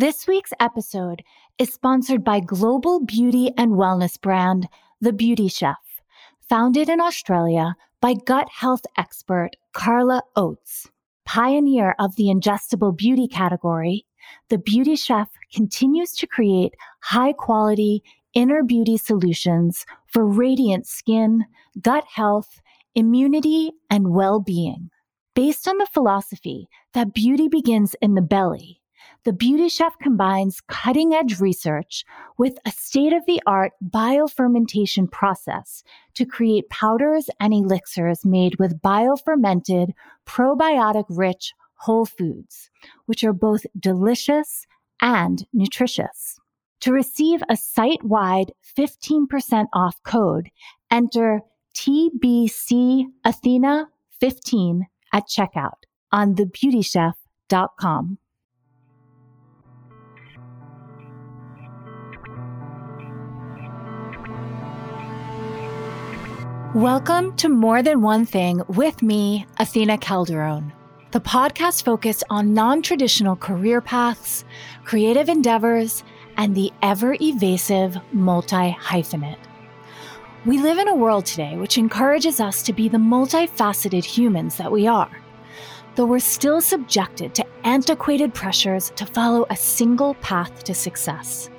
This week's episode is sponsored by global beauty and wellness brand, The Beauty Chef, founded in Australia by gut health expert Carla Oates. Pioneer of the ingestible beauty category, The Beauty Chef continues to create high quality inner beauty solutions for radiant skin, gut health, immunity, and well being. Based on the philosophy that beauty begins in the belly, the Beauty Chef combines cutting edge research with a state of the art biofermentation process to create powders and elixirs made with biofermented, probiotic rich whole foods, which are both delicious and nutritious. To receive a site wide 15% off code, enter TBC Athena 15 at checkout on thebeautychef.com. Welcome to More Than One Thing with me, Athena Calderone, the podcast focused on non traditional career paths, creative endeavors, and the ever evasive multi hyphenate. We live in a world today which encourages us to be the multifaceted humans that we are, though we're still subjected to antiquated pressures to follow a single path to success.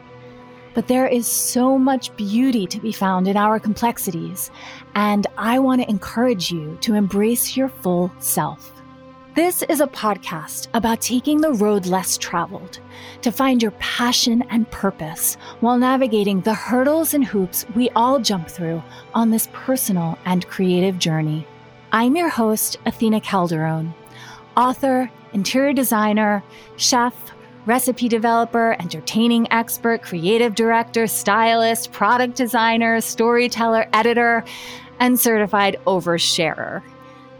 But there is so much beauty to be found in our complexities, and I want to encourage you to embrace your full self. This is a podcast about taking the road less traveled to find your passion and purpose while navigating the hurdles and hoops we all jump through on this personal and creative journey. I'm your host, Athena Calderone, author, interior designer, chef, recipe developer, entertaining expert, creative director, stylist, product designer, storyteller, editor, and certified oversharer.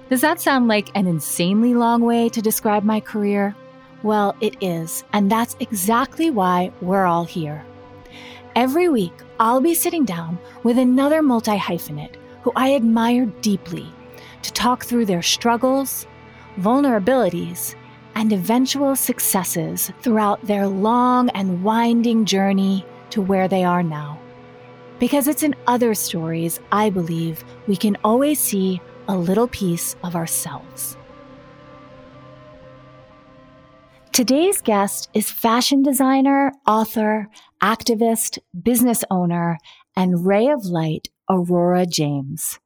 Does that sound like an insanely long way to describe my career? Well, it is, and that's exactly why we're all here. Every week, I'll be sitting down with another multi hyphenate who I admire deeply to talk through their struggles, vulnerabilities, and eventual successes throughout their long and winding journey to where they are now. Because it's in other stories, I believe, we can always see a little piece of ourselves. Today's guest is fashion designer, author, activist, business owner, and ray of light, Aurora James.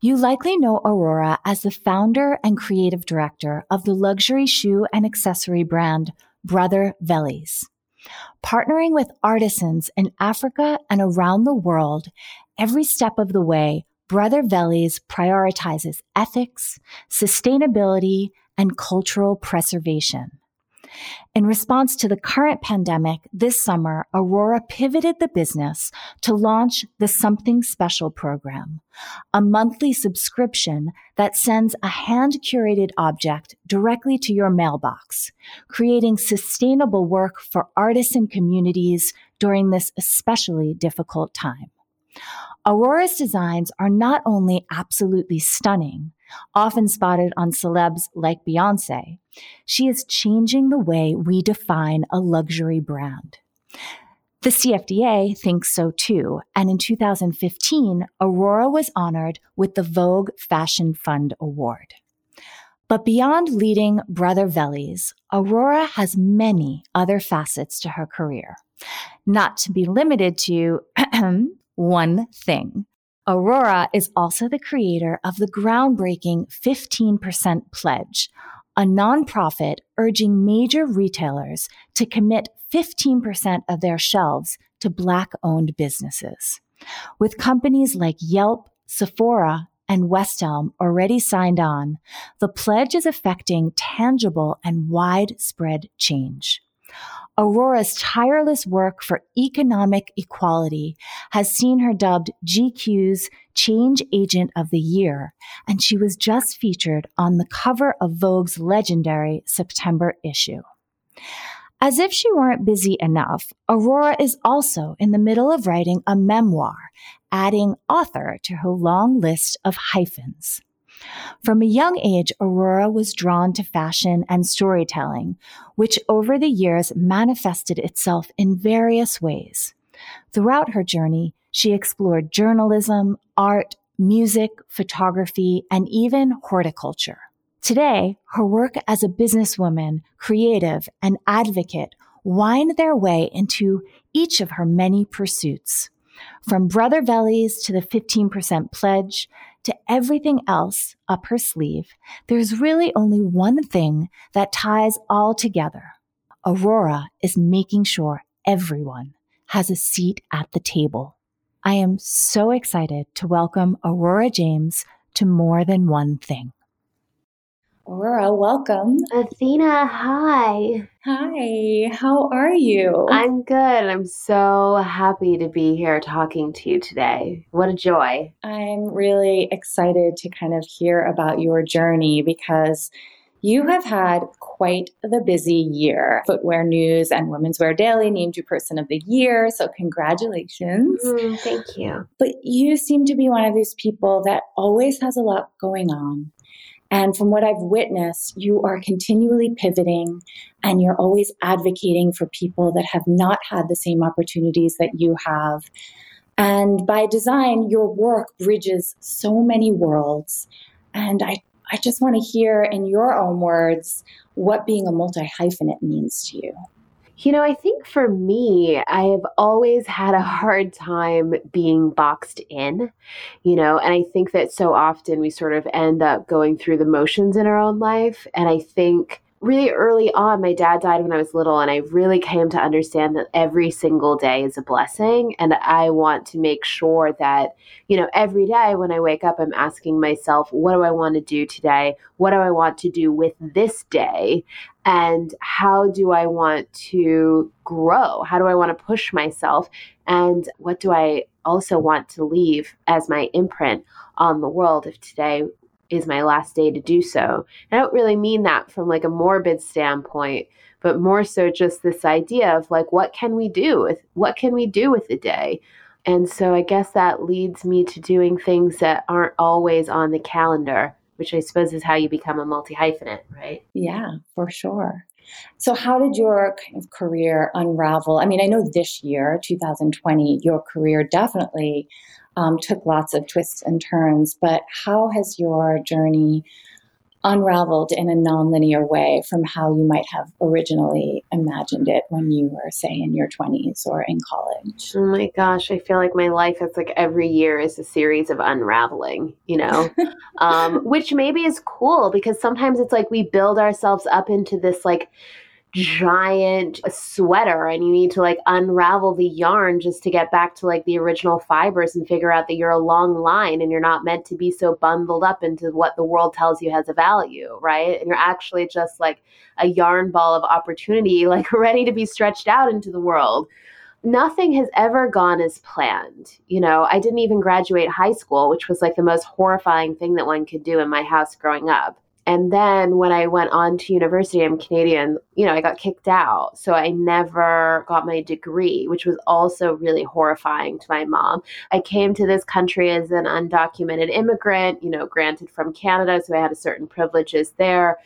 You likely know Aurora as the founder and creative director of the luxury shoe and accessory brand Brother Vellies. Partnering with artisans in Africa and around the world, every step of the way, Brother Vellies prioritizes ethics, sustainability, and cultural preservation. In response to the current pandemic, this summer, Aurora pivoted the business to launch the Something Special program, a monthly subscription that sends a hand curated object directly to your mailbox, creating sustainable work for artists and communities during this especially difficult time. Aurora's designs are not only absolutely stunning, often spotted on celebs like Beyonce, she is changing the way we define a luxury brand. The CFDA thinks so too, and in 2015, Aurora was honored with the Vogue Fashion Fund Award. But beyond leading Brother Vellies, Aurora has many other facets to her career, not to be limited to um, one thing. Aurora is also the creator of the groundbreaking 15% Pledge, a nonprofit urging major retailers to commit 15% of their shelves to Black owned businesses. With companies like Yelp, Sephora, and West Elm already signed on, the pledge is affecting tangible and widespread change. Aurora's tireless work for economic equality has seen her dubbed GQ's Change Agent of the Year, and she was just featured on the cover of Vogue's legendary September issue. As if she weren't busy enough, Aurora is also in the middle of writing a memoir, adding author to her long list of hyphens. From a young age, Aurora was drawn to fashion and storytelling, which over the years manifested itself in various ways. Throughout her journey, she explored journalism, art, music, photography, and even horticulture. Today, her work as a businesswoman, creative, and advocate wind their way into each of her many pursuits. From Brother Vellies to the 15% pledge to everything else up her sleeve, there's really only one thing that ties all together. Aurora is making sure everyone has a seat at the table. I am so excited to welcome Aurora James to More Than One Thing. Aurora, welcome. Athena, hi. Hi, how are you? I'm good. I'm so happy to be here talking to you today. What a joy. I'm really excited to kind of hear about your journey because you have had quite the busy year. Footwear News and Women's Wear Daily named you Person of the Year, so congratulations. Mm, thank you. But you seem to be one of these people that always has a lot going on and from what I've witnessed, you are continually pivoting and you're always advocating for people that have not had the same opportunities that you have. And by design, your work bridges so many worlds. And I, I just want to hear in your own words what being a multi hyphenate means to you. You know, I think for me, I have always had a hard time being boxed in, you know, and I think that so often we sort of end up going through the motions in our own life. And I think really early on, my dad died when I was little, and I really came to understand that every single day is a blessing. And I want to make sure that, you know, every day when I wake up, I'm asking myself, what do I want to do today? What do I want to do with this day? And how do I want to grow? How do I want to push myself? And what do I also want to leave as my imprint on the world if today is my last day to do so. I don't really mean that from like a morbid standpoint, but more so just this idea of like what can we do with what can we do with the day? And so I guess that leads me to doing things that aren't always on the calendar, which I suppose is how you become a multi hyphenate, right? Yeah, for sure. So, how did your kind of career unravel? I mean, I know this year, 2020, your career definitely um, took lots of twists and turns, but how has your journey unraveled in a nonlinear way from how you might have originally imagined it when you were, say, in your 20s or in college? Oh my gosh, I feel like my life is like every year is a series of unraveling, you know, um, which maybe is cool because sometimes it's like we build ourselves up into this like giant sweater and you need to like unravel the yarn just to get back to like the original fibers and figure out that you're a long line and you're not meant to be so bundled up into what the world tells you has a value, right? And you're actually just like a yarn ball of opportunity, like ready to be stretched out into the world. Nothing has ever gone as planned. You know, I didn't even graduate high school, which was like the most horrifying thing that one could do in my house growing up and then when I went on to university, I'm Canadian, you know, I got kicked out. So I never got my degree, which was also really horrifying to my mom. I came to this country as an undocumented immigrant, you know, granted from Canada. So I had a certain privileges there.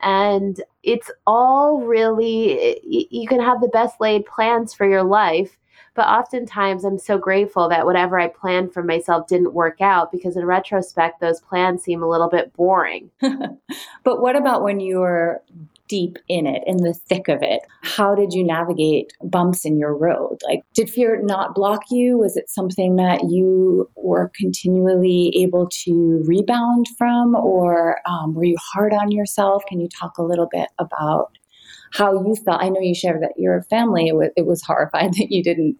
And it's all really, you can have the best laid plans for your life but oftentimes I'm so grateful that whatever I planned for myself didn't work out because in retrospect, those plans seem a little bit boring. but what about when you were deep in it, in the thick of it? How did you navigate bumps in your road? Like, did fear not block you? Was it something that you were continually able to rebound from, or um, were you hard on yourself? Can you talk a little bit about how you felt. I know you shared that your family it was, it was horrified that you didn't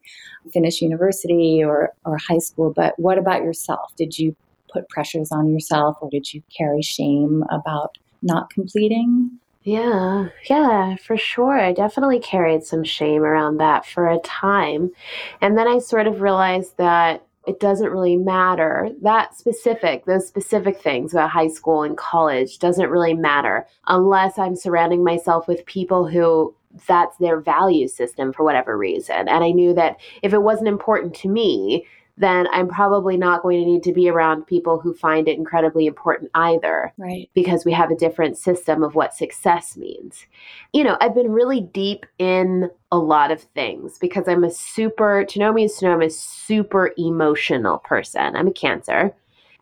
finish university or or high school, but what about yourself? Did you put pressures on yourself, or did you carry shame about not completing? Yeah, yeah, for sure. I definitely carried some shame around that for a time. And then I sort of realized that it doesn't really matter. That specific, those specific things about high school and college doesn't really matter unless I'm surrounding myself with people who that's their value system for whatever reason. And I knew that if it wasn't important to me, then I'm probably not going to need to be around people who find it incredibly important either. Right. Because we have a different system of what success means. You know, I've been really deep in a lot of things because I'm a super, to know me is to know I'm a super emotional person. I'm a cancer.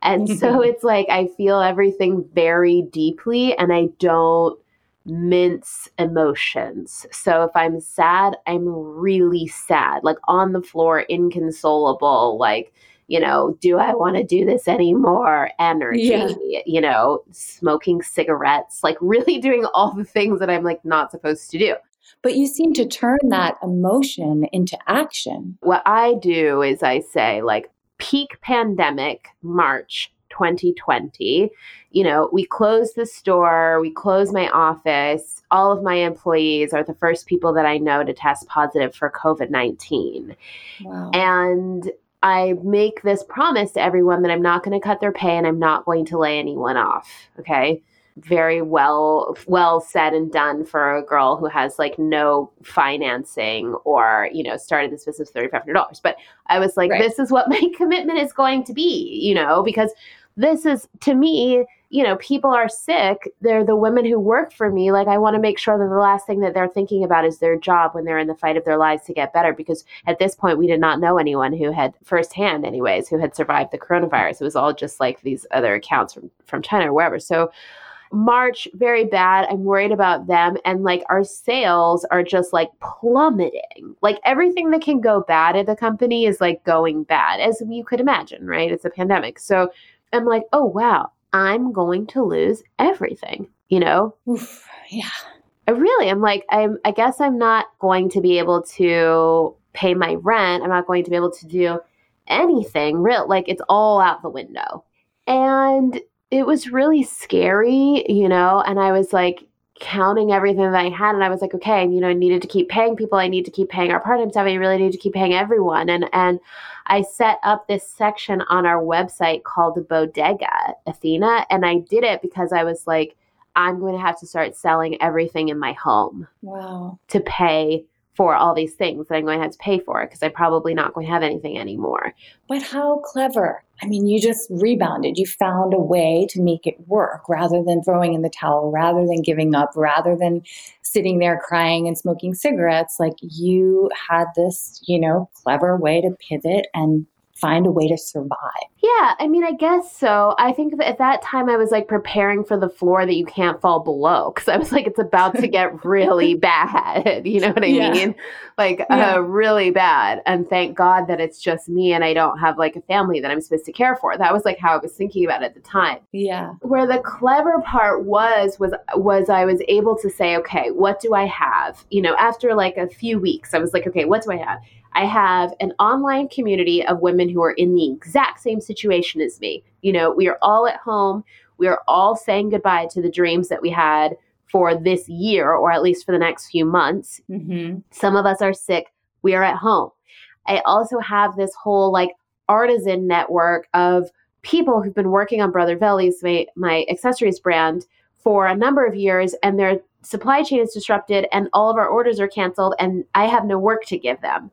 And so it's like I feel everything very deeply and I don't mince emotions. So if I'm sad, I'm really sad, like on the floor, inconsolable, like, you know, do I want to do this anymore? Energy, yeah. you know, smoking cigarettes, like really doing all the things that I'm like not supposed to do. But you seem to turn that emotion into action. What I do is I say, like, peak pandemic, March 2020 you know, we closed the store, we closed my office. All of my employees are the first people that I know to test positive for COVID 19. Wow. And I make this promise to everyone that I'm not going to cut their pay and I'm not going to lay anyone off. Okay. Very well, well said and done for a girl who has like no financing or, you know, started this business $3,500. But I was like, right. this is what my commitment is going to be, you know, because this is to me, you know, people are sick. They're the women who work for me. Like, I want to make sure that the last thing that they're thinking about is their job when they're in the fight of their lives to get better. Because at this point, we did not know anyone who had firsthand, anyways, who had survived the coronavirus. It was all just like these other accounts from from China or wherever. So, March, very bad. I'm worried about them. And like our sales are just like plummeting. Like everything that can go bad at the company is like going bad, as you could imagine, right? It's a pandemic. So I'm like, oh, wow, I'm going to lose everything, you know? Oof, yeah. I really am like, I'm, I guess I'm not going to be able to pay my rent. I'm not going to be able to do anything real. Like, it's all out the window. And it was really scary, you know? And I was like, counting everything that I had, and I was like, okay, you know, I needed to keep paying people. I need to keep paying our part-time staff. I really need to keep paying everyone. And and I set up this section on our website called Bodega Athena, and I did it because I was like, I'm going to have to start selling everything in my home. Wow. To pay for all these things that I'm going to have to pay for because I'm probably not going to have anything anymore. But how clever. I mean, you just rebounded. You found a way to make it work rather than throwing in the towel, rather than giving up, rather than sitting there crying and smoking cigarettes. Like you had this, you know, clever way to pivot and find a way to survive. Yeah, I mean, I guess so. I think at that time I was like preparing for the floor that you can't fall below because I was like, it's about to get really bad. You know what I yeah. mean? Like, yeah. uh, really bad. And thank God that it's just me and I don't have like a family that I'm supposed to care for. That was like how I was thinking about it at the time. Yeah. Where the clever part was, was, was I was able to say, okay, what do I have? You know, after like a few weeks, I was like, okay, what do I have? I have an online community of women who are in the exact same situation as me. You know, we are all at home. We are all saying goodbye to the dreams that we had for this year, or at least for the next few months. Mm-hmm. Some of us are sick. We are at home. I also have this whole like artisan network of people who've been working on Brother Vellies, my, my accessories brand, for a number of years, and their supply chain is disrupted, and all of our orders are canceled, and I have no work to give them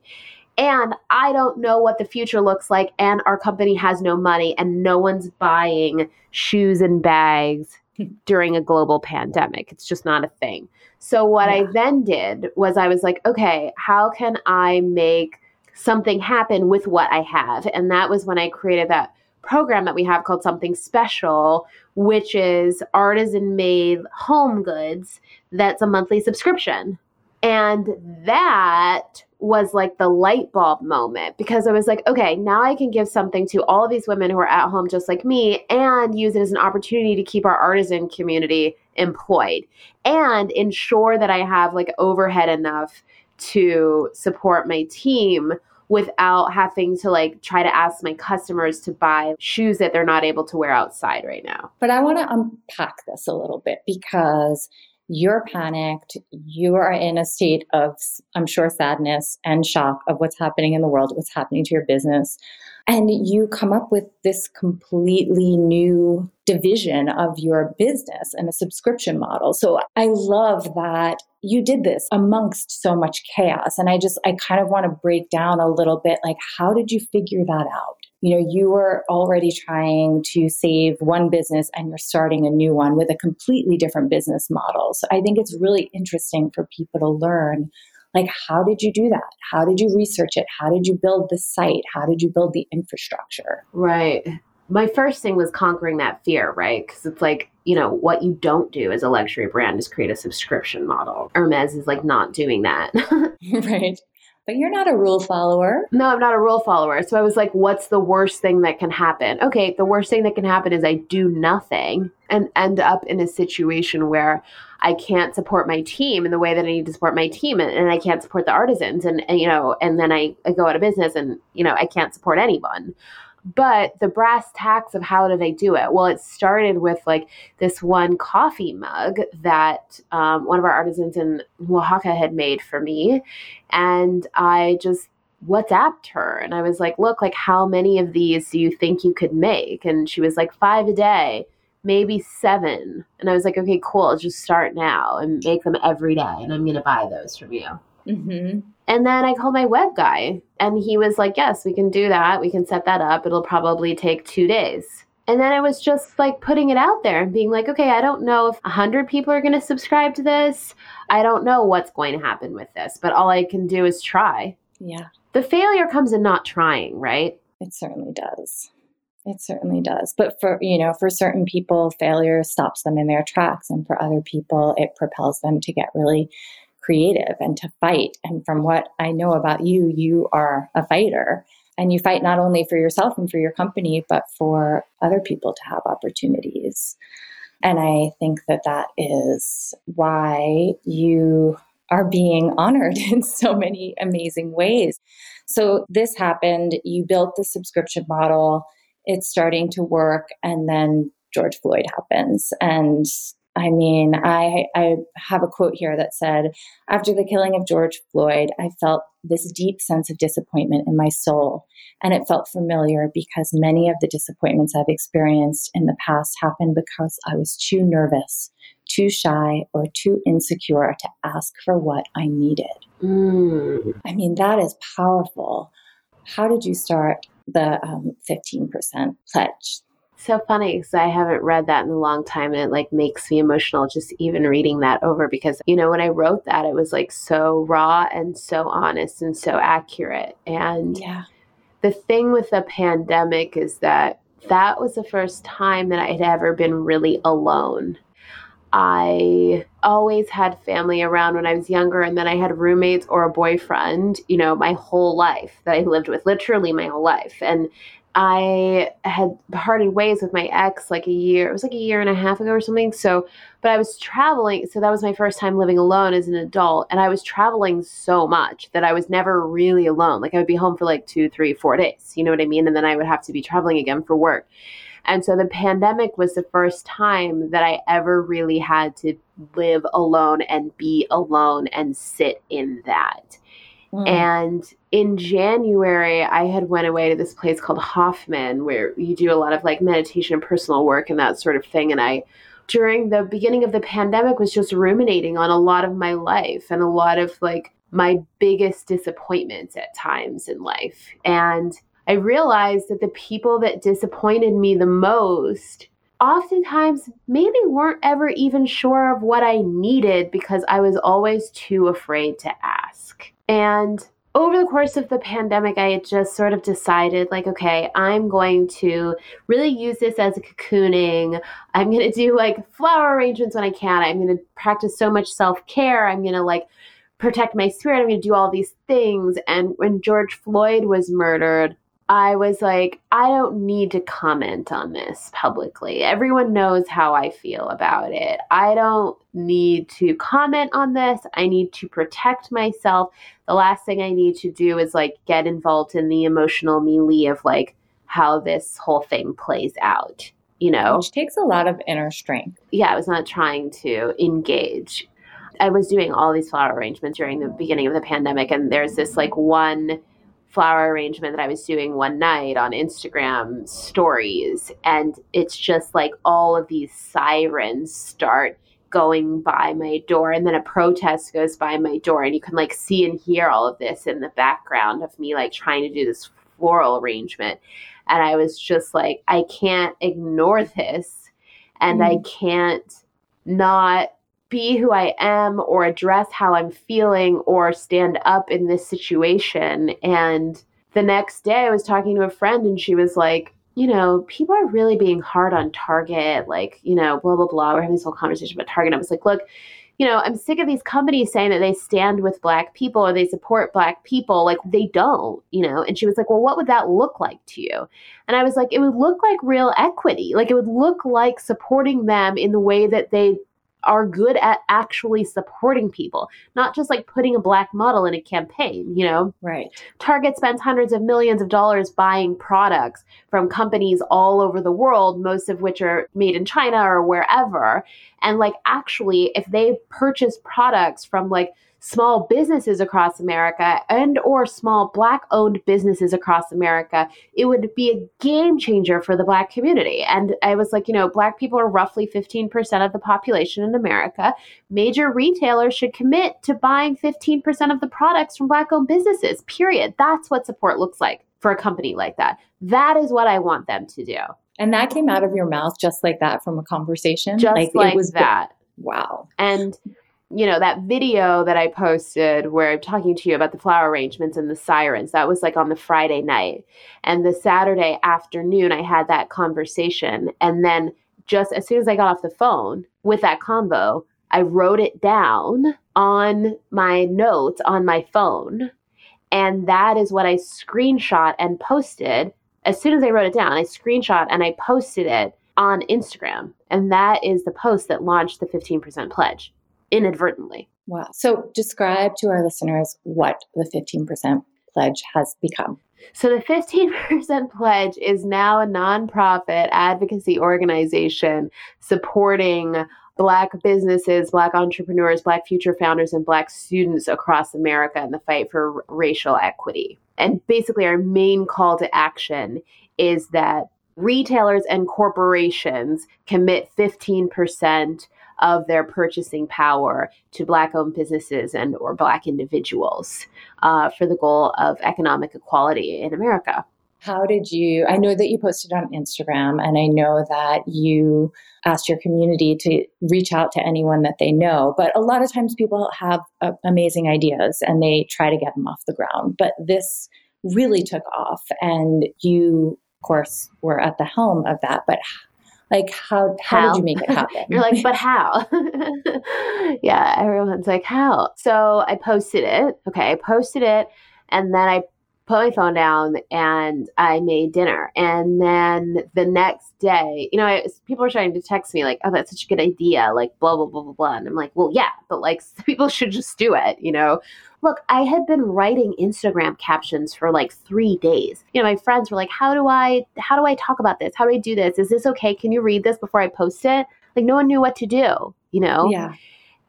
and I don't know what the future looks like, and our company has no money, and no one's buying shoes and bags during a global pandemic. It's just not a thing. So, what yeah. I then did was I was like, okay, how can I make something happen with what I have? And that was when I created that program that we have called Something Special, which is artisan made home goods that's a monthly subscription. And that was like the light bulb moment because I was like, okay, now I can give something to all of these women who are at home just like me and use it as an opportunity to keep our artisan community employed and ensure that I have like overhead enough to support my team without having to like try to ask my customers to buy shoes that they're not able to wear outside right now. But I want to unpack this a little bit because you're panicked. You are in a state of, I'm sure, sadness and shock of what's happening in the world, what's happening to your business. And you come up with this completely new division of your business and a subscription model. So I love that you did this amongst so much chaos. And I just, I kind of want to break down a little bit like, how did you figure that out? You know, you were already trying to save one business and you're starting a new one with a completely different business model. So I think it's really interesting for people to learn like, how did you do that? How did you research it? How did you build the site? How did you build the infrastructure? Right. My first thing was conquering that fear, right? Because it's like, you know, what you don't do as a luxury brand is create a subscription model. Hermes is like not doing that. right but you're not a rule follower. No, I'm not a rule follower. So I was like, what's the worst thing that can happen? Okay, the worst thing that can happen is I do nothing and end up in a situation where I can't support my team in the way that I need to support my team and, and I can't support the artisans and, and you know, and then I, I go out of business and, you know, I can't support anyone. But the brass tacks of how do they do it? Well, it started with like this one coffee mug that um, one of our artisans in Oaxaca had made for me. And I just WhatsApped her and I was like, look, like, how many of these do you think you could make? And she was like, five a day, maybe seven. And I was like, okay, cool, just start now and make them every day. And I'm to buy those from you. Mm-hmm. And then I called my web guy and he was like, Yes, we can do that. We can set that up. It'll probably take two days. And then I was just like putting it out there and being like, okay, I don't know if 100 people are going to subscribe to this. I don't know what's going to happen with this, but all I can do is try. Yeah. The failure comes in not trying, right? It certainly does. It certainly does. But for, you know, for certain people, failure stops them in their tracks. And for other people, it propels them to get really creative and to fight. And from what I know about you, you are a fighter and you fight not only for yourself and for your company, but for other people to have opportunities. And I think that that is why you are being honored in so many amazing ways. So this happened, you built the subscription model, it's starting to work, and then George Floyd happens. And I mean, I, I have a quote here that said, After the killing of George Floyd, I felt this deep sense of disappointment in my soul. And it felt familiar because many of the disappointments I've experienced in the past happened because I was too nervous, too shy, or too insecure to ask for what I needed. Mm. I mean, that is powerful. How did you start the um, 15% pledge? So funny because I haven't read that in a long time and it like makes me emotional just even reading that over because you know when I wrote that it was like so raw and so honest and so accurate. And yeah. the thing with the pandemic is that that was the first time that I had ever been really alone. I always had family around when I was younger, and then I had roommates or a boyfriend, you know, my whole life that I lived with, literally my whole life. And I had parted ways with my ex like a year, it was like a year and a half ago or something. So, but I was traveling. So that was my first time living alone as an adult. And I was traveling so much that I was never really alone. Like I would be home for like two, three, four days. You know what I mean? And then I would have to be traveling again for work. And so the pandemic was the first time that I ever really had to live alone and be alone and sit in that. Mm. And in January, I had went away to this place called Hoffman, where you do a lot of like meditation and personal work and that sort of thing. And I, during the beginning of the pandemic, was just ruminating on a lot of my life and a lot of like my biggest disappointments at times in life. And I realized that the people that disappointed me the most oftentimes maybe weren't ever even sure of what I needed because I was always too afraid to ask. And over the course of the pandemic, I had just sort of decided, like, okay, I'm going to really use this as a cocooning. I'm going to do like flower arrangements when I can. I'm going to practice so much self care. I'm going to like protect my spirit. I'm going to do all these things. And when George Floyd was murdered, I was like, I don't need to comment on this publicly. Everyone knows how I feel about it. I don't need to comment on this. I need to protect myself. The last thing I need to do is like get involved in the emotional melee of like how this whole thing plays out. you know? Which takes a lot of inner strength. Yeah, I was not trying to engage. I was doing all these flower arrangements during the beginning of the pandemic, and there's this like one flower arrangement that I was doing one night on Instagram stories. And it's just like all of these sirens start going by my door and then a protest goes by my door and you can like see and hear all of this in the background of me like trying to do this floral arrangement and i was just like i can't ignore this and mm. i can't not be who i am or address how i'm feeling or stand up in this situation and the next day i was talking to a friend and she was like you know, people are really being hard on Target, like, you know, blah, blah, blah. We're having this whole conversation about Target. I was like, look, you know, I'm sick of these companies saying that they stand with black people or they support black people. Like, they don't, you know? And she was like, well, what would that look like to you? And I was like, it would look like real equity. Like, it would look like supporting them in the way that they are good at actually supporting people, not just like putting a black model in a campaign, you know? Right. Target spends hundreds of millions of dollars buying products from companies all over the world, most of which are made in China or wherever. And like actually, if they purchase products from like small businesses across America and or small black owned businesses across America, it would be a game changer for the black community. And I was like, you know, black people are roughly 15% of the population in America. Major retailers should commit to buying 15% of the products from black owned businesses. Period. That's what support looks like for a company like that. That is what I want them to do. And that came out of your mouth just like that from a conversation. Just like, like it was that. Wow. And you know, that video that I posted where I'm talking to you about the flower arrangements and the sirens, that was like on the Friday night. And the Saturday afternoon, I had that conversation. And then just as soon as I got off the phone with that combo, I wrote it down on my notes on my phone. And that is what I screenshot and posted. As soon as I wrote it down, I screenshot and I posted it on Instagram. And that is the post that launched the 15% pledge inadvertently. Wow. So describe to our listeners what the 15% pledge has become. So the 15% pledge is now a nonprofit advocacy organization supporting Black businesses, Black entrepreneurs, Black future founders, and Black students across America in the fight for r- racial equity. And basically, our main call to action is that retailers and corporations commit 15% of their purchasing power to black owned businesses and or black individuals uh, for the goal of economic equality in america. How did you i know that you posted on instagram and i know that you asked your community to reach out to anyone that they know but a lot of times people have uh, amazing ideas and they try to get them off the ground but this really took off and you of course were at the helm of that but like how how, how? did you make it happen? You're like, but how? yeah, everyone's like, how? So I posted it. Okay, I posted it and then I put my phone down and I made dinner. And then the next day, you know, I, people are trying to text me like, "Oh, that's such a good idea," like blah blah blah blah blah. And I'm like, "Well, yeah, but like people should just do it," you know. Look, I had been writing Instagram captions for like 3 days. You know, my friends were like, "How do I how do I talk about this? How do I do this? Is this okay? Can you read this before I post it?" Like no one knew what to do, you know? Yeah.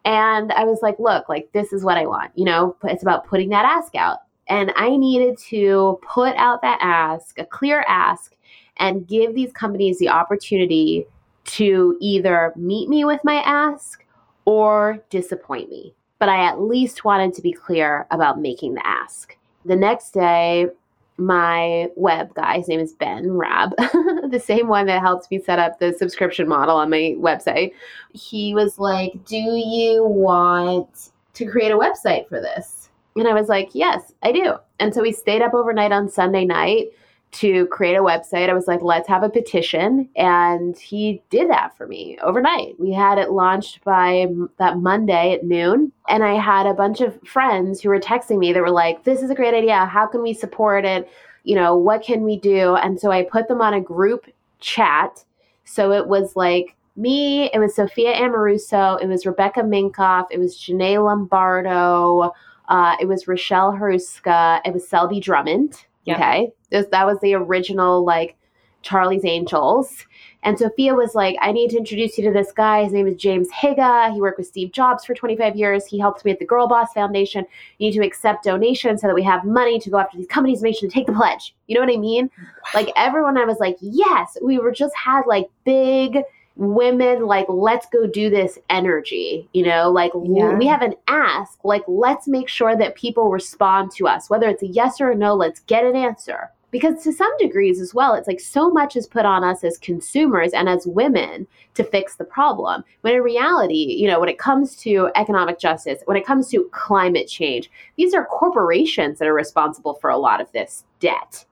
And I was like, look, like this is what I want. You know, it's about putting that ask out. And I needed to put out that ask, a clear ask, and give these companies the opportunity to either meet me with my ask or disappoint me. But I at least wanted to be clear about making the ask. The next day, my web guy, his name is Ben Rab, the same one that helps me set up the subscription model on my website. He was like, Do you want to create a website for this? And I was like, yes, I do. And so we stayed up overnight on Sunday night to create a website. I was like, let's have a petition. And he did that for me overnight. We had it launched by that Monday at noon. And I had a bunch of friends who were texting me that were like, this is a great idea. How can we support it? You know, what can we do? And so I put them on a group chat. So it was like, me, it was Sophia Amoruso, it was Rebecca Minkoff, it was Jenné Lombardo, uh, it was Rachelle Hruska. It was Selby Drummond. Yep. Okay. That was the original like Charlie's Angels. And Sophia was like, I need to introduce you to this guy. His name is James Higa. He worked with Steve Jobs for 25 years. He helped me at the Girl Boss Foundation. You need to accept donations so that we have money to go after these companies, make sure to take the pledge. You know what I mean? Like everyone, I was like, yes, we were just had like big women like let's go do this energy you know? Like yeah. we have an ask like let's make sure that people respond to us whether it's a yes or a no let's get an answer. Because to some degrees as well it's like so much is put on us as consumers and as women to fix the problem. When in reality you know when it comes to economic justice when it comes to climate change these are corporations that are responsible for a lot of this debt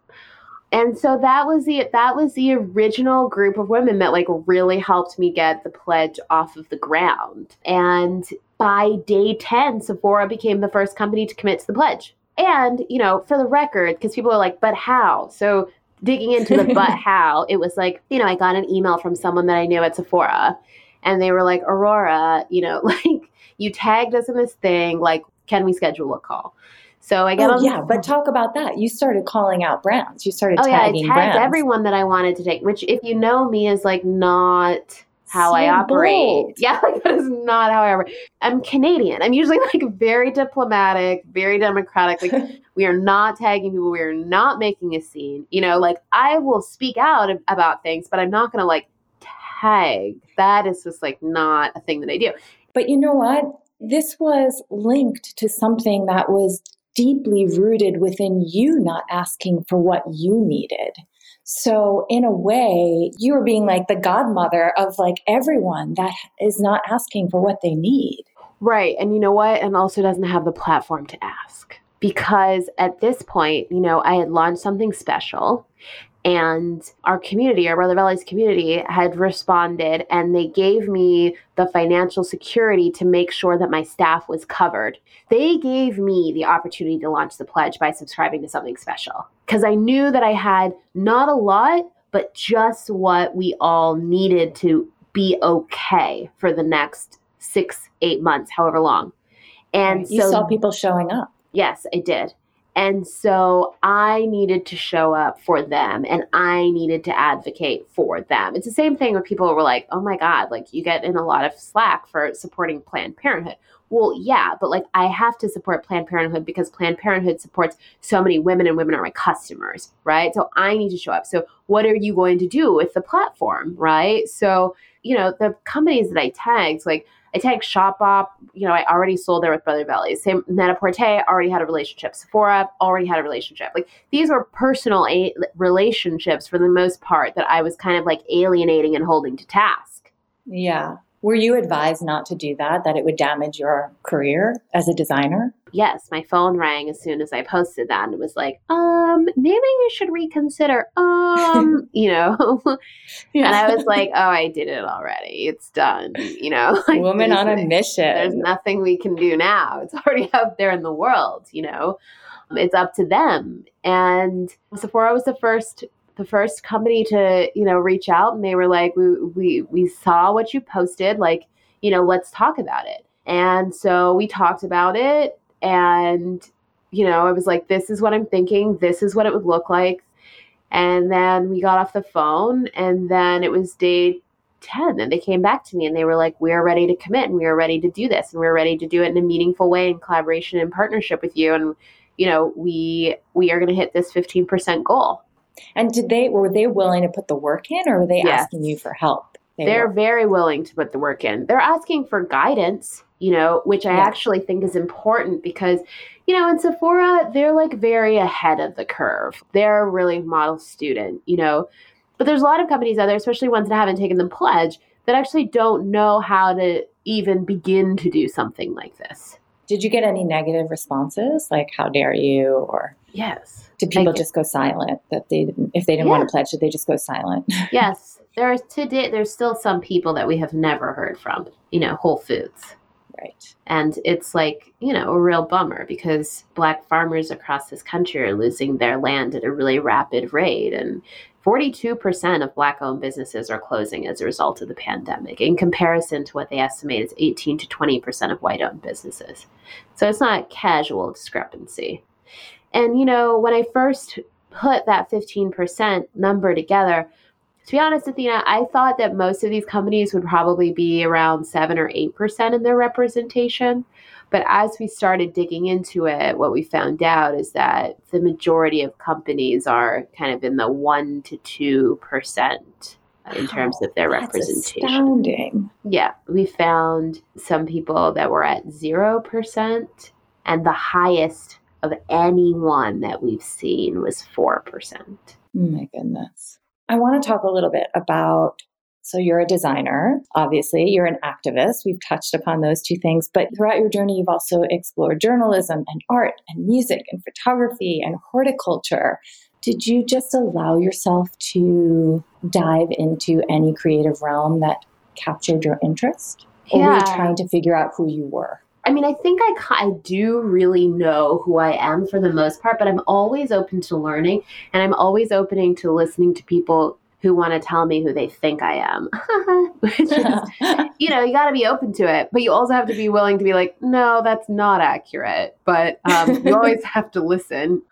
and so that was the that was the original group of women that like really helped me get the pledge off of the ground. And by day 10 sephora became the first company to commit to the pledge. And you know for the record because people are like but how? So digging into the but how it was like you know i got an email from someone that i knew at sephora and they were like aurora you know like you tagged us in this thing like can we schedule a call so I get oh. Yeah, but talk about that. You started calling out brands. You started oh, tagging yeah, I tagged brands. everyone that I wanted to take, which if you know me is like not how so I operate. Bold. Yeah, like that is not how I operate. I'm Canadian. I'm usually like very diplomatic, very democratic. Like we are not tagging people. We are not making a scene. You know, like I will speak out about things, but I'm not going to like tag. That is just like not a thing that I do. But you know what? This was linked to something that was deeply rooted within you not asking for what you needed. So in a way, you are being like the godmother of like everyone that is not asking for what they need. Right. And you know what? And also doesn't have the platform to ask. Because at this point, you know, I had launched something special and our community, our Brother Vellies community, had responded and they gave me the financial security to make sure that my staff was covered. They gave me the opportunity to launch the pledge by subscribing to something special because I knew that I had not a lot, but just what we all needed to be okay for the next six, eight months, however long. And you so, saw people showing up. Yes, I did. And so I needed to show up for them and I needed to advocate for them. It's the same thing where people were like, oh my God, like you get in a lot of slack for supporting Planned Parenthood. Well, yeah, but like I have to support Planned Parenthood because Planned Parenthood supports so many women and women are my customers, right? So I need to show up. So what are you going to do with the platform, right? So, you know, the companies that I tagged, like I tagged Shopbop. You know, I already sold there with Brother Belly. Same Net-a-Porter already had a relationship. Sephora already had a relationship. Like these were personal a- relationships for the most part that I was kind of like alienating and holding to task. Yeah. Were you advised not to do that, that it would damage your career as a designer? Yes, my phone rang as soon as I posted that and it was like, um, maybe you should reconsider. Um, you know. yeah. And I was like, oh, I did it already. It's done. You know. Like, Woman on a mission. There's nothing we can do now. It's already out there in the world, you know. It's up to them. And Sephora was the first the first company to you know reach out and they were like we we we saw what you posted like you know let's talk about it and so we talked about it and you know i was like this is what i'm thinking this is what it would look like and then we got off the phone and then it was day 10 and they came back to me and they were like we're ready to commit and we are ready to do this and we're ready to do it in a meaningful way in collaboration and partnership with you and you know we we are going to hit this 15% goal and did they were they willing to put the work in, or were they yes. asking you for help? They are very willing to put the work in. They're asking for guidance, you know, which I yeah. actually think is important because, you know, in Sephora, they're like very ahead of the curve. They're a really model student, you know. But there's a lot of companies out there, especially ones that haven't taken the pledge, that actually don't know how to even begin to do something like this. Did you get any negative responses? Like, how dare you? Or yes did people just go silent that they didn't, if they didn't yeah. want to pledge, did they just go silent? yes. There are today, there's still some people that we have never heard from, you know, Whole Foods. Right. And it's like, you know, a real bummer because black farmers across this country are losing their land at a really rapid rate. And 42% of black owned businesses are closing as a result of the pandemic, in comparison to what they estimate is 18 to 20% of white owned businesses. So it's not a casual discrepancy. And, you know, when I first put that 15% number together, to be honest, Athena, I thought that most of these companies would probably be around 7 or 8% in their representation. But as we started digging into it, what we found out is that the majority of companies are kind of in the 1 to 2% in terms of their representation. Astounding. Yeah, we found some people that were at 0%, and the highest of anyone that we've seen was 4%. Oh my goodness. I want to talk a little bit about so you're a designer, obviously, you're an activist. We've touched upon those two things, but throughout your journey, you've also explored journalism and art and music and photography and horticulture. Did you just allow yourself to dive into any creative realm that captured your interest? Or yeah. were you trying to figure out who you were? I mean, I think I, I do really know who I am for the most part, but I'm always open to learning and I'm always opening to listening to people who want to tell me who they think I am. Which is, you know, you got to be open to it, but you also have to be willing to be like, no, that's not accurate. But um, you always have to listen.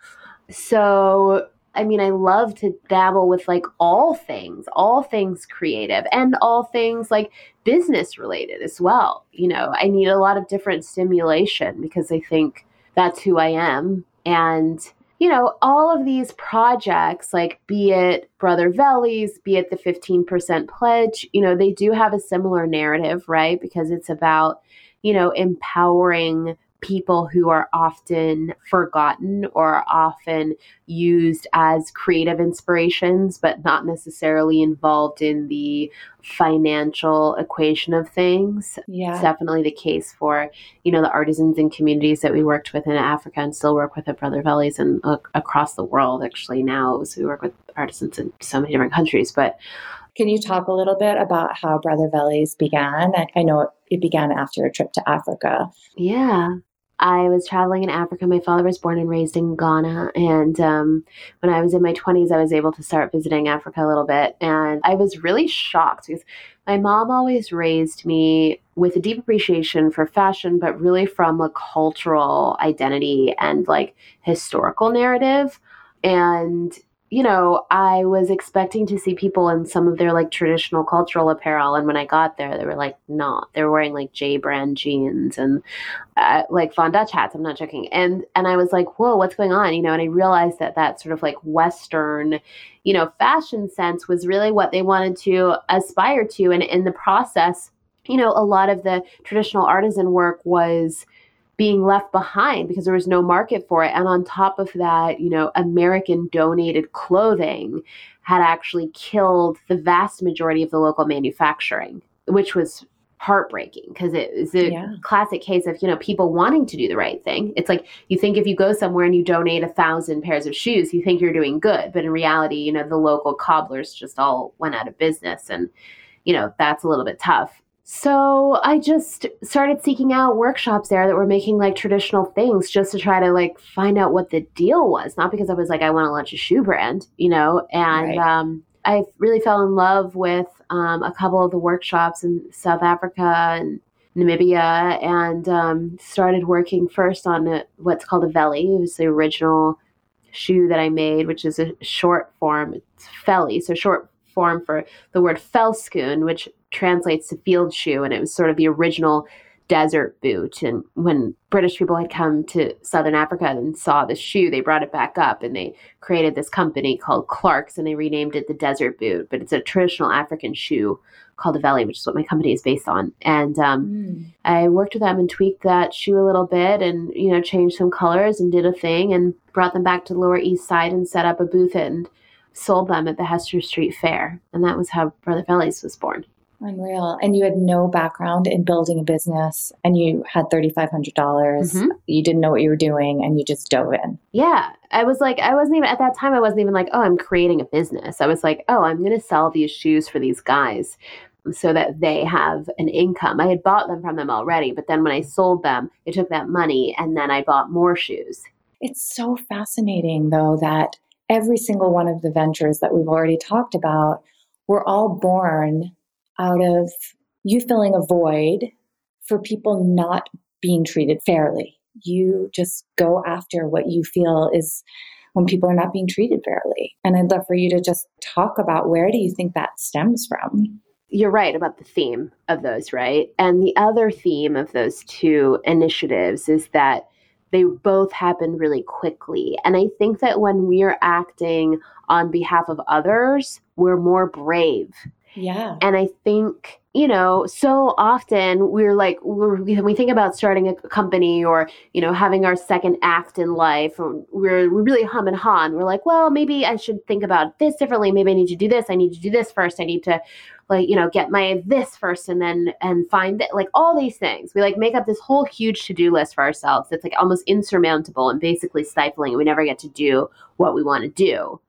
So, I mean, I love to dabble with like all things, all things creative and all things like business related as well. You know, I need a lot of different stimulation because I think that's who I am. And, you know, all of these projects, like be it Brother Vellies, be it the 15% pledge, you know, they do have a similar narrative, right? Because it's about, you know, empowering people who are often forgotten or often used as creative inspirations, but not necessarily involved in the financial equation of things. Yeah. It's definitely the case for, you know, the artisans and communities that we worked with in Africa and still work with at Brother Vellies and uh, across the world actually now. So we work with artisans in so many different countries. But Can you talk a little bit about how Brother Vellies began? I, I know it began after a trip to Africa. Yeah. I was traveling in Africa. My father was born and raised in Ghana. And um, when I was in my 20s, I was able to start visiting Africa a little bit. And I was really shocked because my mom always raised me with a deep appreciation for fashion, but really from a cultural identity and like historical narrative. And you know, I was expecting to see people in some of their like traditional cultural apparel, and when I got there, they were like not. They were wearing like J brand jeans and uh, like Von Dutch hats. I'm not joking. And and I was like, whoa, what's going on? You know, and I realized that that sort of like Western, you know, fashion sense was really what they wanted to aspire to, and in the process, you know, a lot of the traditional artisan work was being left behind because there was no market for it. And on top of that, you know, American donated clothing had actually killed the vast majority of the local manufacturing, which was heartbreaking because it is a Yeah. classic case of you know people wanting to do the right thing it's like you think if you go somewhere and you donate a thousand pairs of shoes you think you're doing good but in reality you know the local cobblers just all went out of business and you know that's a little bit tough so I just started seeking out workshops there that were making like traditional things just to try to like find out what the deal was. Not because I was like, I want to launch a shoe brand, you know, and Right. um, I really fell in love with um, a couple of the workshops in South Africa and Namibia and um, started working first on a, what's called a Vellie. It was the original shoe that I made, which is a short form. It's Felly, so short form for the word Felskoen, which translates to field shoe, and it was sort of the original desert boot. And when British people had come to Southern Africa and saw the shoe, they brought it back up and they created this company called Clarks and they renamed it the Desert Boot. But it's a traditional African shoe called a Vellie, which is what my company is based on. And um, Mm. I worked with them and tweaked that shoe a little bit and, you know, changed some colors and did a thing and brought them back to the Lower East Side and set up a booth and sold them at the Hester Street Fair. And that was how Brother Vellies was born. Unreal. And you had no background in building a business and you had $3,500. dollars Mhm. You didn't know what you were doing and you just dove in. Yeah. I was like, I wasn't even, at that time, I wasn't even like, oh, I'm creating a business. I was like, oh, I'm going to sell these shoes for these guys so that they have an income. I had bought them from them already, but then when I sold them, I took that money and then I bought more shoes. It's so fascinating, though, that every single one of the ventures that we've already talked about were all born out of you filling a void for people not being treated fairly. You just go after what you feel is when people are not being treated fairly. And I'd love for you to just talk about where do you think that stems from? You're right about the theme of those, right? And the other theme of those two initiatives is that they both happen really quickly. And I think that when we are acting on behalf of others, we're more brave. Yeah. And I think you know, so often we're like, we're, we think about starting a company or, you know, having our second act in life, we're, we really hum and haw. And we're like, well, maybe I should think about this differently. Maybe I need to do this. I need to do this first. I need to, like, you know, get my this first and then, and find it. Like, all these things. We like make up this whole huge to do list for ourselves. It's like almost insurmountable and basically stifling. We never get to do what we want to do.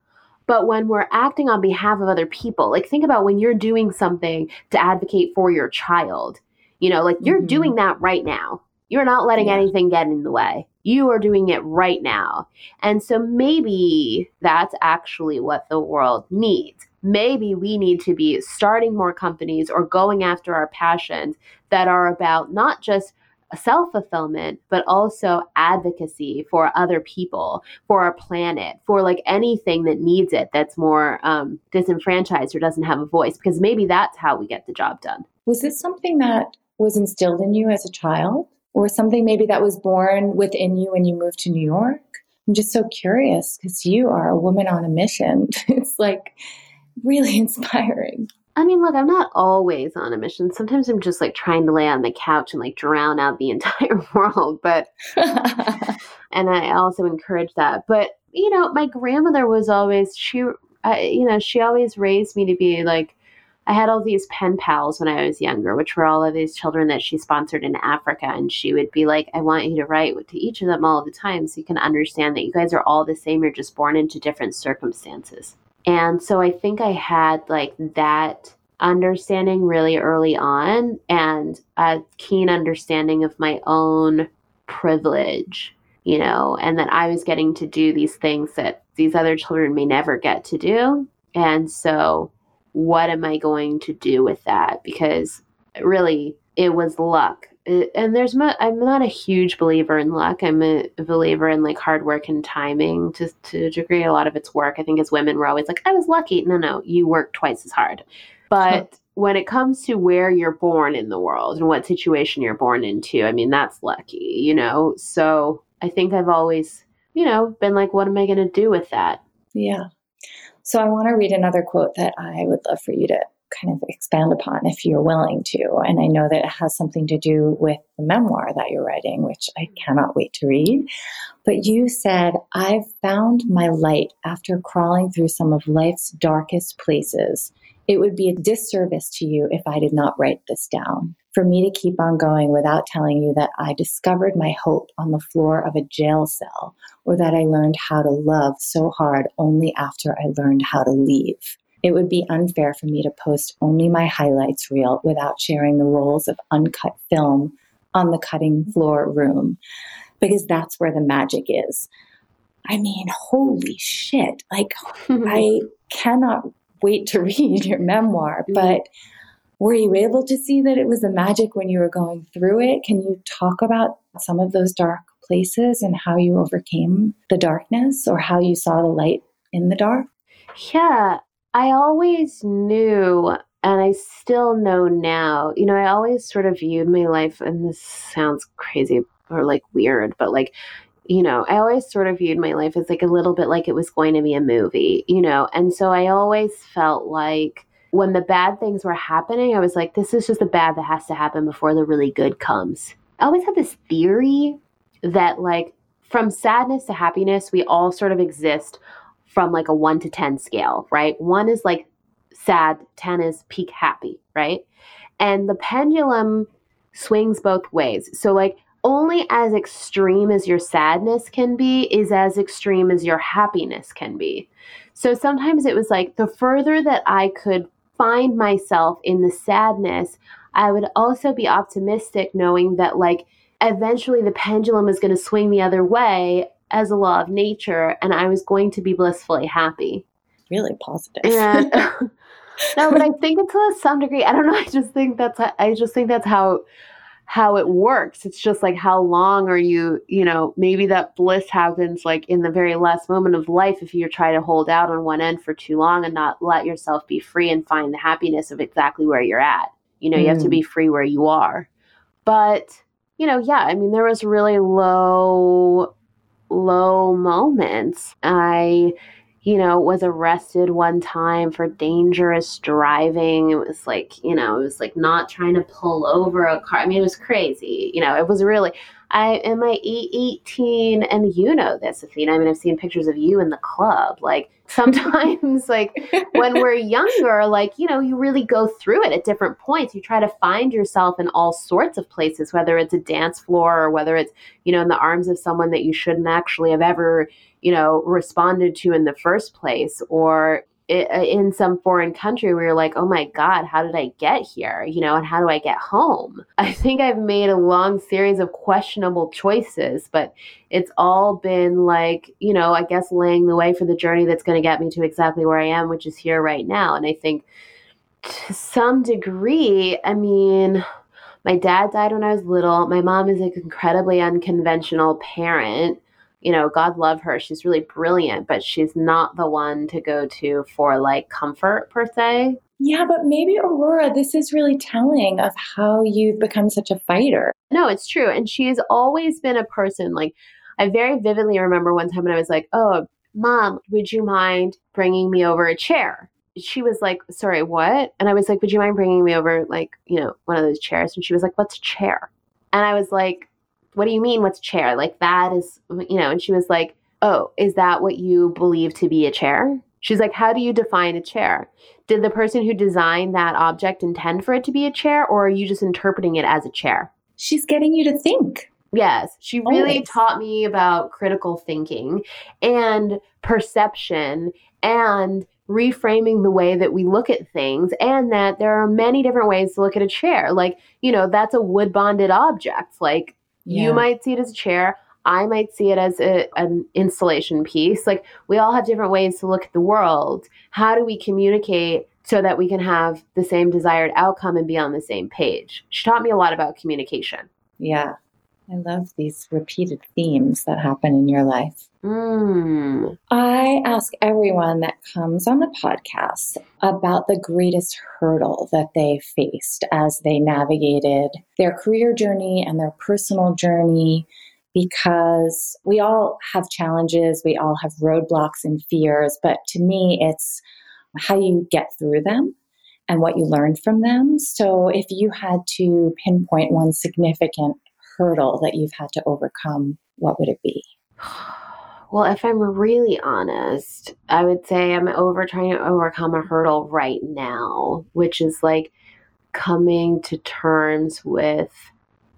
But when we're acting on behalf of other people, like think about when you're doing something to advocate for your child, you know, like you're mm-hmm. doing that right now. You're not letting yeah. anything get in the way. You are doing it right now. And so maybe that's actually what the world needs. Maybe we need to be starting more companies or going after our passions that are about not just self fulfillment, but also advocacy for other people, for our planet, for like anything that needs it that's more um, disenfranchised or doesn't have a voice, because maybe that's how we get the job done. Was this something that was instilled in you as a child, or something maybe that was born within you when you moved to New York? I'm just so curious because you are a woman on a mission. it's like really inspiring. I mean, look, I'm not always on a mission. Sometimes I'm just like trying to lay on the couch and like drown out the entire world. But, and I also encourage that. But, you know, my grandmother was always, she, uh, you know, she always raised me to be like, I had all these pen pals when I was younger, which were all of these children that she sponsored in Africa. And she would be like, I want you to write to each of them all the time so you can understand that you guys are all the same. You're just born into different circumstances. And so I think I had like that understanding really early on and a keen understanding of my own privilege, you know, and that I was getting to do these things that these other children may never get to do. And so, what am I going to do with that? Because really, it was luck Uh, and there's not, I'm not a huge believer in luck. I'm a believer in like hard work and timing to to a degree. A lot of it's work. I think as women we're always like, I was lucky. No, no, you work twice as hard. But when it comes to where you're born in the world and what situation you're born into, I mean that's lucky, you know. So I think I've always, you know, been like, what am I gonna do with that? Yeah. So I want to read another quote that I would love for you to kind of expand upon if you're willing to. And I know that it has something to do with the memoir that you're writing, which I cannot wait to read. But you said, I've found my light after crawling through some of life's darkest places. It would be a disservice to you if I did not write this down. For me to keep on going without telling you that I discovered my hope on the floor of a jail cell, or that I learned how to love so hard only after I learned how to leave. It would be unfair for me to post only my highlights reel without sharing the rolls of uncut film on the cutting floor room because that's where the magic is. I mean, holy shit. Like, I cannot wait to read your memoir, mm-hmm. but were you able to see that it was the magic when you were going through it? Can you talk about some of those dark places and how you overcame the darkness or how you saw the light in the dark? Yeah, I always knew, and I still know now, you know, I always sort of viewed my life, and this sounds crazy or like weird, but like, you know, I always sort of viewed my life as like a little bit like it was going to be a movie, you know, and so I always felt like when the bad things were happening, I was like, this is just the bad that has to happen before the really good comes. I always had this theory that, like, from sadness to happiness, we all sort of exist from like a one to 10 scale, right? One is like sad, 10 is peak happy, right? And the pendulum swings both ways. So, like, only as extreme as your sadness can be is as extreme as your happiness can be. So sometimes it was like the further that I could find myself in the sadness, I would also be optimistic knowing that, like, eventually the pendulum is going to swing the other way as a law of nature and I was going to be blissfully happy. Really positive. And, no, but I think it's to some degree. I don't know. I just think that's. I just think that's how how it works. It's just like how long are you, you know, maybe that bliss happens like in the very last moment of life if you try to hold out on one end for too long and not let yourself be free and find the happiness of exactly where you're at. You know, mm. you have to be mm. free where you are. But, you know, yeah, I mean, there was really low, low moments. I, you know, was arrested one time for dangerous driving. It was like, you know, it was like not trying to pull over a car. I mean, it was crazy. You know, it was really, I am I 18 and you know this, Athena. I mean, I've seen pictures of you in the club. Like sometimes like when we're younger, like, you know, you really go through it at different points. You try to find yourself in all sorts of places, whether it's a dance floor or whether it's, you know, in the arms of someone that you shouldn't actually have ever, you know, responded to in the first place or Uh, in some foreign country where you're like, oh my God, how did I get here? You know, and how do I get home? I think I've made a long series of questionable choices, but it's all been like, you know, I guess laying the way for the journey that's going to get me to exactly where I am, which is here right now. And I think to some degree, I mean, my dad died when I was little. My mom is an incredibly unconventional parent you know, God love her. She's really brilliant, but she's not the one to go to for like comfort per se. Yeah, but maybe Aurora, this is really telling of how you've become such a fighter. No, it's true. And she has always been a person like, I very vividly remember one time when I was like, oh, mom, would you mind bringing me over a chair? She was like, sorry, what? And I was like, would you mind bringing me over, like, you know, one of those chairs? And she was like, what's a chair? And I was like, what do you mean what's chair? Like that is, you know, and she was like, oh, is that what you believe to be a chair? She's like, how do you define a chair? Did the person who designed that object intend for it to be a chair, or are you just interpreting it as a chair? She's getting you to think. Yes, she really Always. taught me about critical thinking and perception and reframing the way that we look at things and that there are many different ways to look at a chair. Like, you know, that's a wood bonded object. Like yeah. You might see it as a chair. I might see it as a, an installation piece. Like we all have different ways to look at the world. How do we communicate so that we can have the same desired outcome and be on the same page? She taught me a lot about communication. Yeah. I love these repeated themes that happen in your life. Mm. I ask everyone that comes on the podcast about the greatest hurdle that they faced as they navigated their career journey and their personal journey because we all have challenges, we all have roadblocks and fears, but to me, it's how you get through them and what you learn from them. So if you had to pinpoint one significant hurdle that you've had to overcome, what would it be? Well, if I'm really honest, I would say I'm over trying to overcome a hurdle right now, which is like coming to terms with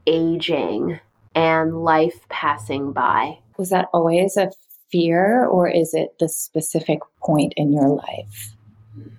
aging and life passing by. Was that always a fear, or is it the specific point in your life?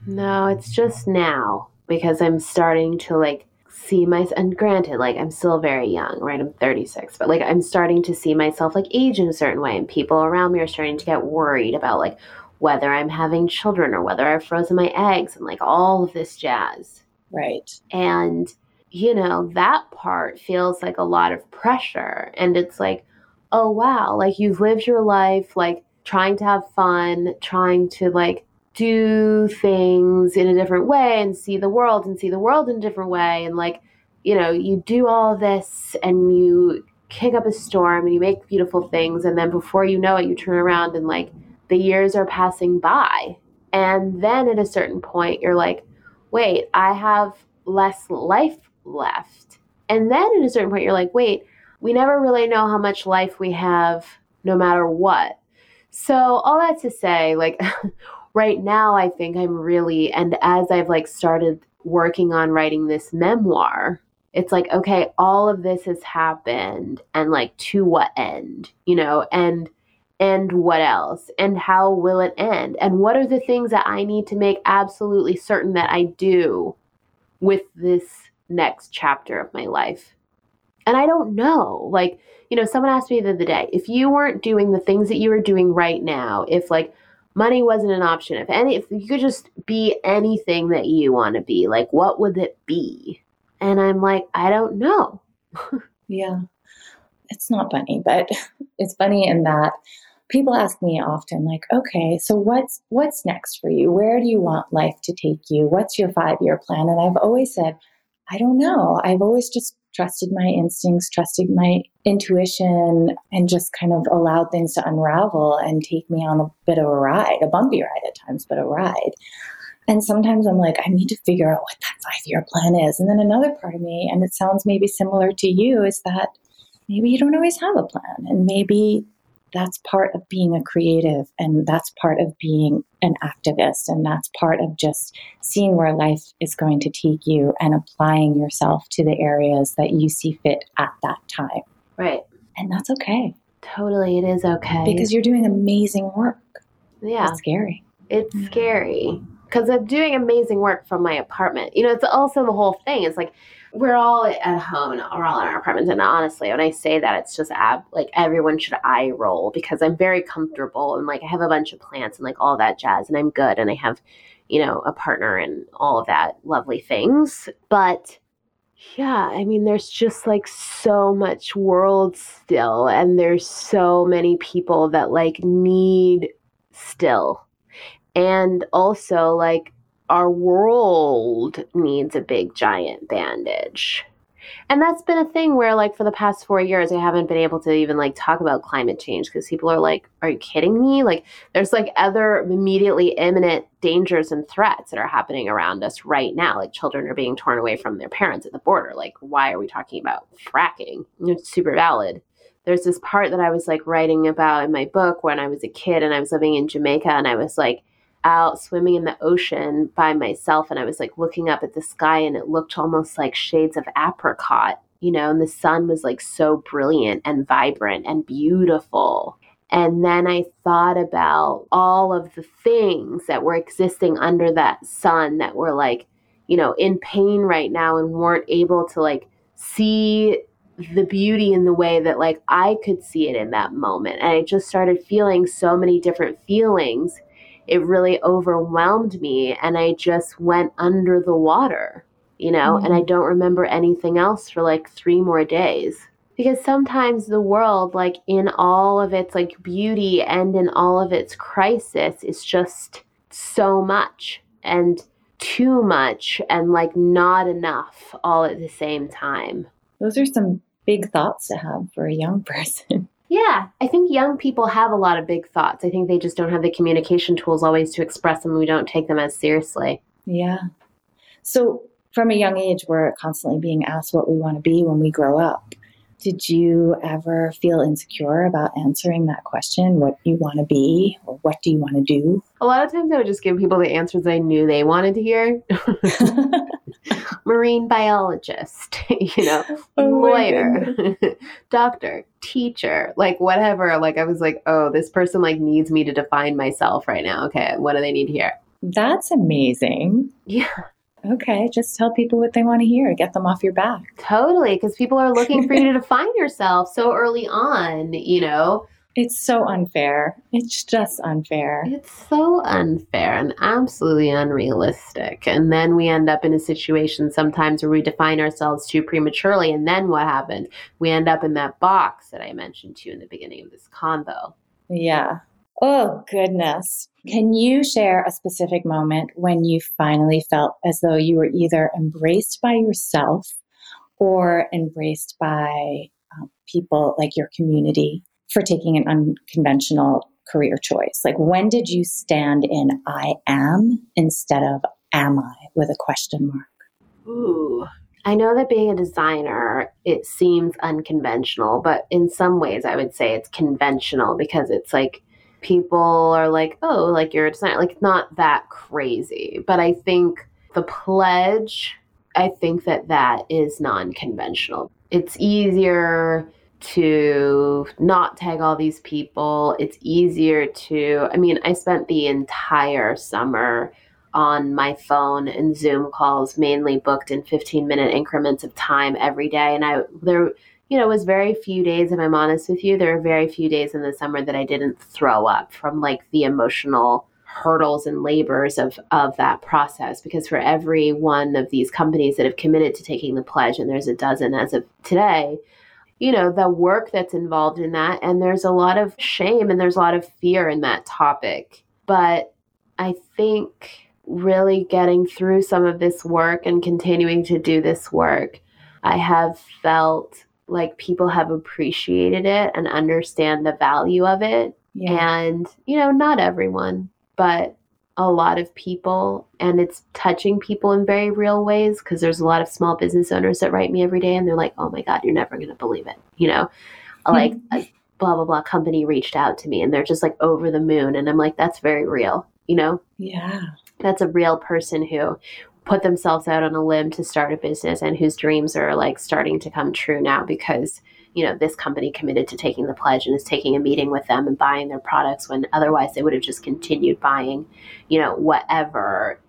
No, it's just now because I'm starting to like see my and granted like i'm still very young right? I'm 36 but like i'm starting to see myself like age in a certain way and people around me are starting to get worried about like whether i'm having children or whether i've frozen my eggs and like all of this jazz. Right. And you know that part feels like a lot of pressure and it's like oh wow like you've lived your life like trying to have fun trying to like do things in a different way and see the world and see the world in a different way. And like you know you do all this and you kick up a storm and you make beautiful things. And then before you know it you turn around and like the years are passing by. And then at a certain point you're like wait i have less life left. And then at a certain point you're like wait we never really know how much life we have no matter what. So all that to say like right now I think I'm really and as I've like started working on writing this memoir, it's like okay, all of this has happened and like to what end, you know, and and what else and how will it end and what are the things that I need to make absolutely certain that I do with this next chapter of my life. And I don't know. Like, you know, someone asked me the other day, if you weren't doing the things that you are doing right now, if like money wasn't an option. If any, if you could just be anything that you want to be, like what would it be? And I'm like, I don't know. yeah. It's not funny, but it's funny in that people ask me often like okay so what's what's next for you where do you want life to take you what's your 5 year plan and i've always said i don't know i've always just trusted my instincts trusted my intuition and just kind of allowed things to unravel and take me on a bit of a ride a bumpy ride at times but a ride. And sometimes i'm like i need to figure out what that 5 year plan is. And then another part of me and it sounds maybe similar to you is that maybe you don't always have a plan. And maybe that's part of being a creative and that's part of being an activist and that's part of just seeing where life is going to take you and applying yourself to the areas that you see fit at that time. Right. And that's okay. Totally, it is okay. Because you're doing amazing work. Yeah. It's scary. It's scary because I'm doing amazing work from my apartment. You know, it's also the whole thing. It's like we're all at home we're all in our apartments. And honestly, when I say that, it's just ab- like everyone should eye roll because I'm very comfortable and like I have a bunch of plants and like all that jazz, and I'm good, and I have, you know, a partner and all of that lovely things. But yeah, I mean, there's just like so much world still, and there's so many people that like need still. And also, like, our world needs a big giant bandage. And that's been a thing where, like, for the past four years, I haven't been able to even like talk about climate change because people are like, "Are you kidding me?" Like, there's like other immediately imminent dangers and threats that are happening around us right now. Like, children are being torn away from their parents at the border. Like, why are we talking about fracking? It's super valid. There's this part that I was like writing about in my book when I was a kid and I was living in Jamaica and I was like out swimming in the ocean by myself and I was like looking up at the sky and it looked almost like shades of apricot, you know, and the sun was like so brilliant and vibrant and beautiful. And then I thought about all of the things that were existing under that sun that were like, you know, in pain right now and weren't able to like see the beauty in the way that like I could see it in that moment. And I just started feeling so many different feelings it really overwhelmed me and I just went under the water, you know, mm-hmm. and I mm-hmm. don't remember anything else for like 3 more days. Because sometimes the world like in all of its like beauty and in all of its crisis is just so much and too much and like not enough all at the same time. Those are some big thoughts to have for a young person. Yeah, I think young people have a lot of big thoughts. I think they just don't have the communication tools always to express them. We don't take them as seriously. Yeah. So, from a young age, we're constantly being asked what we want to be when we grow up. Did you ever feel insecure about answering that question? What you want to be, or what do you want to do? A lot of times I would just give people the answers I knew they wanted to hear. Marine biologist, you know, oh lawyer, doctor, teacher, like whatever. Like I was like, oh, this person like needs me to define myself right now. Okay, what do they need to hear? That's amazing. Yeah. Okay, just tell people what they want to hear. Get them off your back. Totally, because people are looking for you to define yourself so early on, you know. It's so unfair. It's just unfair. It's so unfair and absolutely unrealistic. And then we end up in a situation sometimes where we define ourselves too prematurely. And then what happened? We end up in that box that I mentioned to you in the beginning of this convo. Yeah. Oh, goodness. Can you share a specific moment when you finally felt as though you were either embraced by yourself or embraced by um, people like your community for taking an unconventional career choice? Like, when did you stand in I am instead of am I with a question mark? Ooh, I know that being a designer, it seems unconventional, but in some ways, I would say it's conventional because it's like people are like, oh, like you're a designer. Like, not that crazy. But I think the pledge, I think that that is non conventional. It's easier to not tag all these people. It's easier to, I mean, I spent the entire summer on my phone and Zoom calls, mainly booked in 15 minute increments of time every day. And I, there, you know, it was very few days, if I'm honest with you, there were very few days in the summer that I didn't throw up from like the emotional hurdles and labors of of that process because for every one of these companies that have committed to taking the pledge and there's a dozen as of today you know the work that's involved in that and there's a lot of shame and there's a lot of fear in that topic. But i think really getting through some of this work and continuing to do this work i have felt like people have appreciated it and understand the value of it. Yeah. and you know not everyone but a lot of people. And it's touching people in very real ways because there's a lot of small business owners that write me every day and they're like oh my god you're never going to believe it you know? Mm-hmm. like a blah blah blah company reached out to me and they're just like over the moon and i'm like that's very real you know? Yeah. That's a real person who put themselves out on a limb to start a business and whose dreams are like starting to come true now because you know this company committed to taking the pledge and is taking a meeting with them and buying their products when otherwise they would have just continued buying you know whatever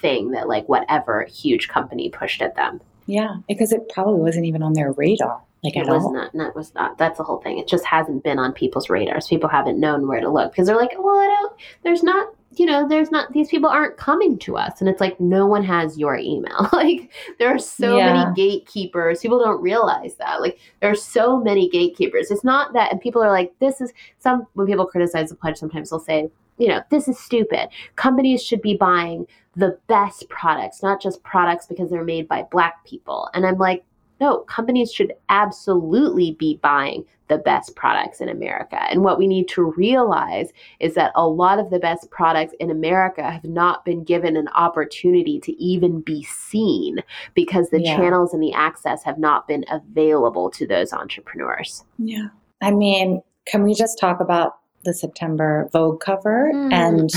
thing that like whatever huge company pushed at them. Yeah because it probably wasn't even on their radar like it was all. not that was not that's the whole thing. It just hasn't been on people's radars. People haven't known where to look because they're like well i don't there's not you know, there's not these people aren't coming to us. And it's like no one has your email. like there are so yeah. many gatekeepers. People don't realize that. Like there are so many gatekeepers. It's not that and people are like, this is some when people criticize the pledge, sometimes they'll say, you know, this is stupid. Companies should be buying the best products, not just products because they're made by black people. And I'm like, no, companies should absolutely be buying the best products in America. And what we need to realize is that a lot of the best products in America have not been given an opportunity to even be seen because the yeah. channels and the access have not been available to those entrepreneurs. Yeah. I mean, can we just talk about the September Vogue cover? Mm. And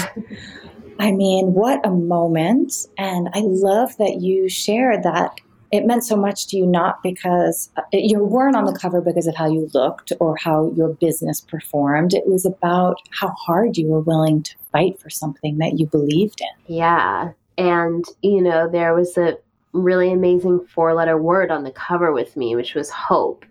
I mean, what a moment. And I love that you shared that it meant so much to you not because uh, you weren't on the cover because of how you looked or how your business performed. It was about how hard you were willing to fight for something that you believed in. Yeah. And, you know, there was a really amazing four letter word on the cover with me, which was hope.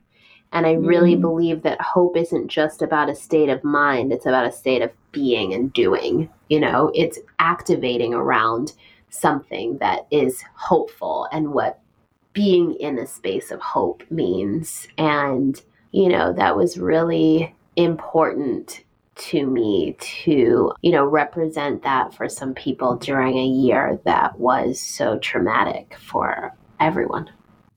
And I really mm. believe that hope isn't just about a state of mind, it's about a state of being and doing. You know, it's activating around something that is hopeful and what being in a space of hope means. And, you know, that was really important to me to, you know, represent that for some people during a year that was so traumatic for everyone.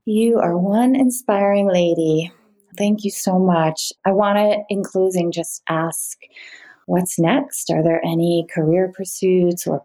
You are one inspiring lady. Thank you so much. I want to, in closing, just ask what's next? Are there any career pursuits or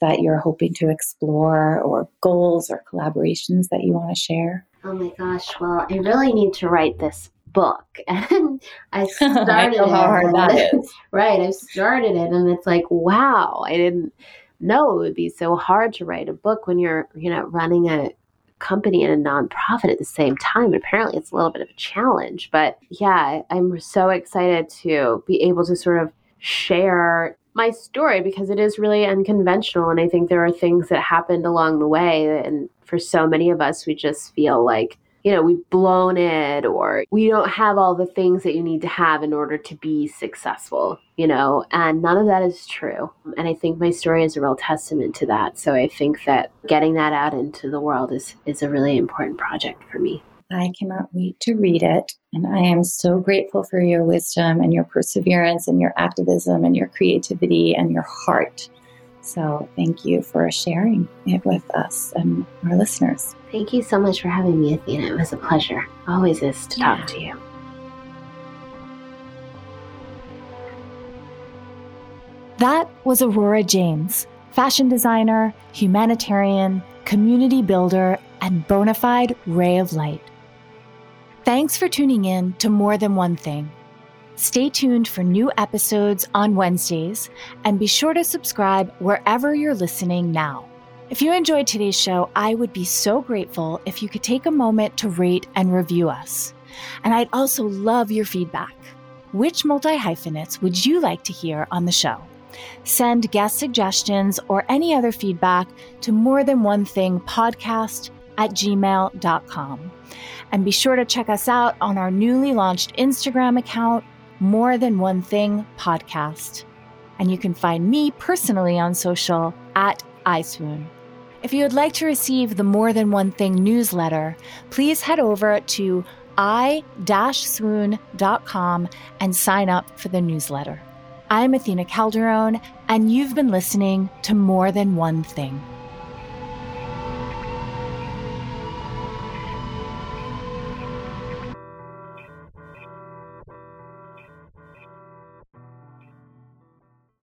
that you're hoping to explore, or goals or collaborations that you want to share? Oh my gosh, well, I really need to write this book. And I started I know how hard that is. right. I started it and it's like, wow, I didn't know it would be so hard to write a book when you're, you know, running a company and a nonprofit at the same time. apparently, it's a little bit of a challenge. But yeah, I'm so excited to be able to sort of share my story because it is really unconventional. And I think there are things that happened along the way. And for so many of us, we just feel like you know, we've blown it or we don't have all the things that you need to have in order to be successful, you know, and none of that is true. And I think my story is a real testament to that. So I think that getting that out into the world is, is a really important project for me. I cannot wait to read it. And I am so grateful for your wisdom and your perseverance and your activism and your creativity and your heart. So thank you for sharing it with us and our listeners. Thank you so much for having me, Athena. It was a pleasure. Always is to yeah. talk to you. That was Aurora James, fashion designer, humanitarian, community builder, and bona fide ray of light. Thanks for tuning in to More Than One Thing. Stay tuned for new episodes on Wednesdays and be sure to subscribe wherever you're listening now. If you enjoyed today's show, I would be so grateful if you could take a moment to rate and review us. And I'd also love your feedback. Which multi hyphenates would you like to hear on the show? Send guest suggestions or any other feedback to more than one thing podcast at gmail.com. And be sure to check us out on our newly launched Instagram account more Than One Thing podcast. And you can find me personally on social at EyeSwoon. If you would like to receive the More Than One Thing newsletter, please head over to eyeswoon.com and sign up for the newsletter. I'm Athena Calderone, and you've been listening to More Than One Thing.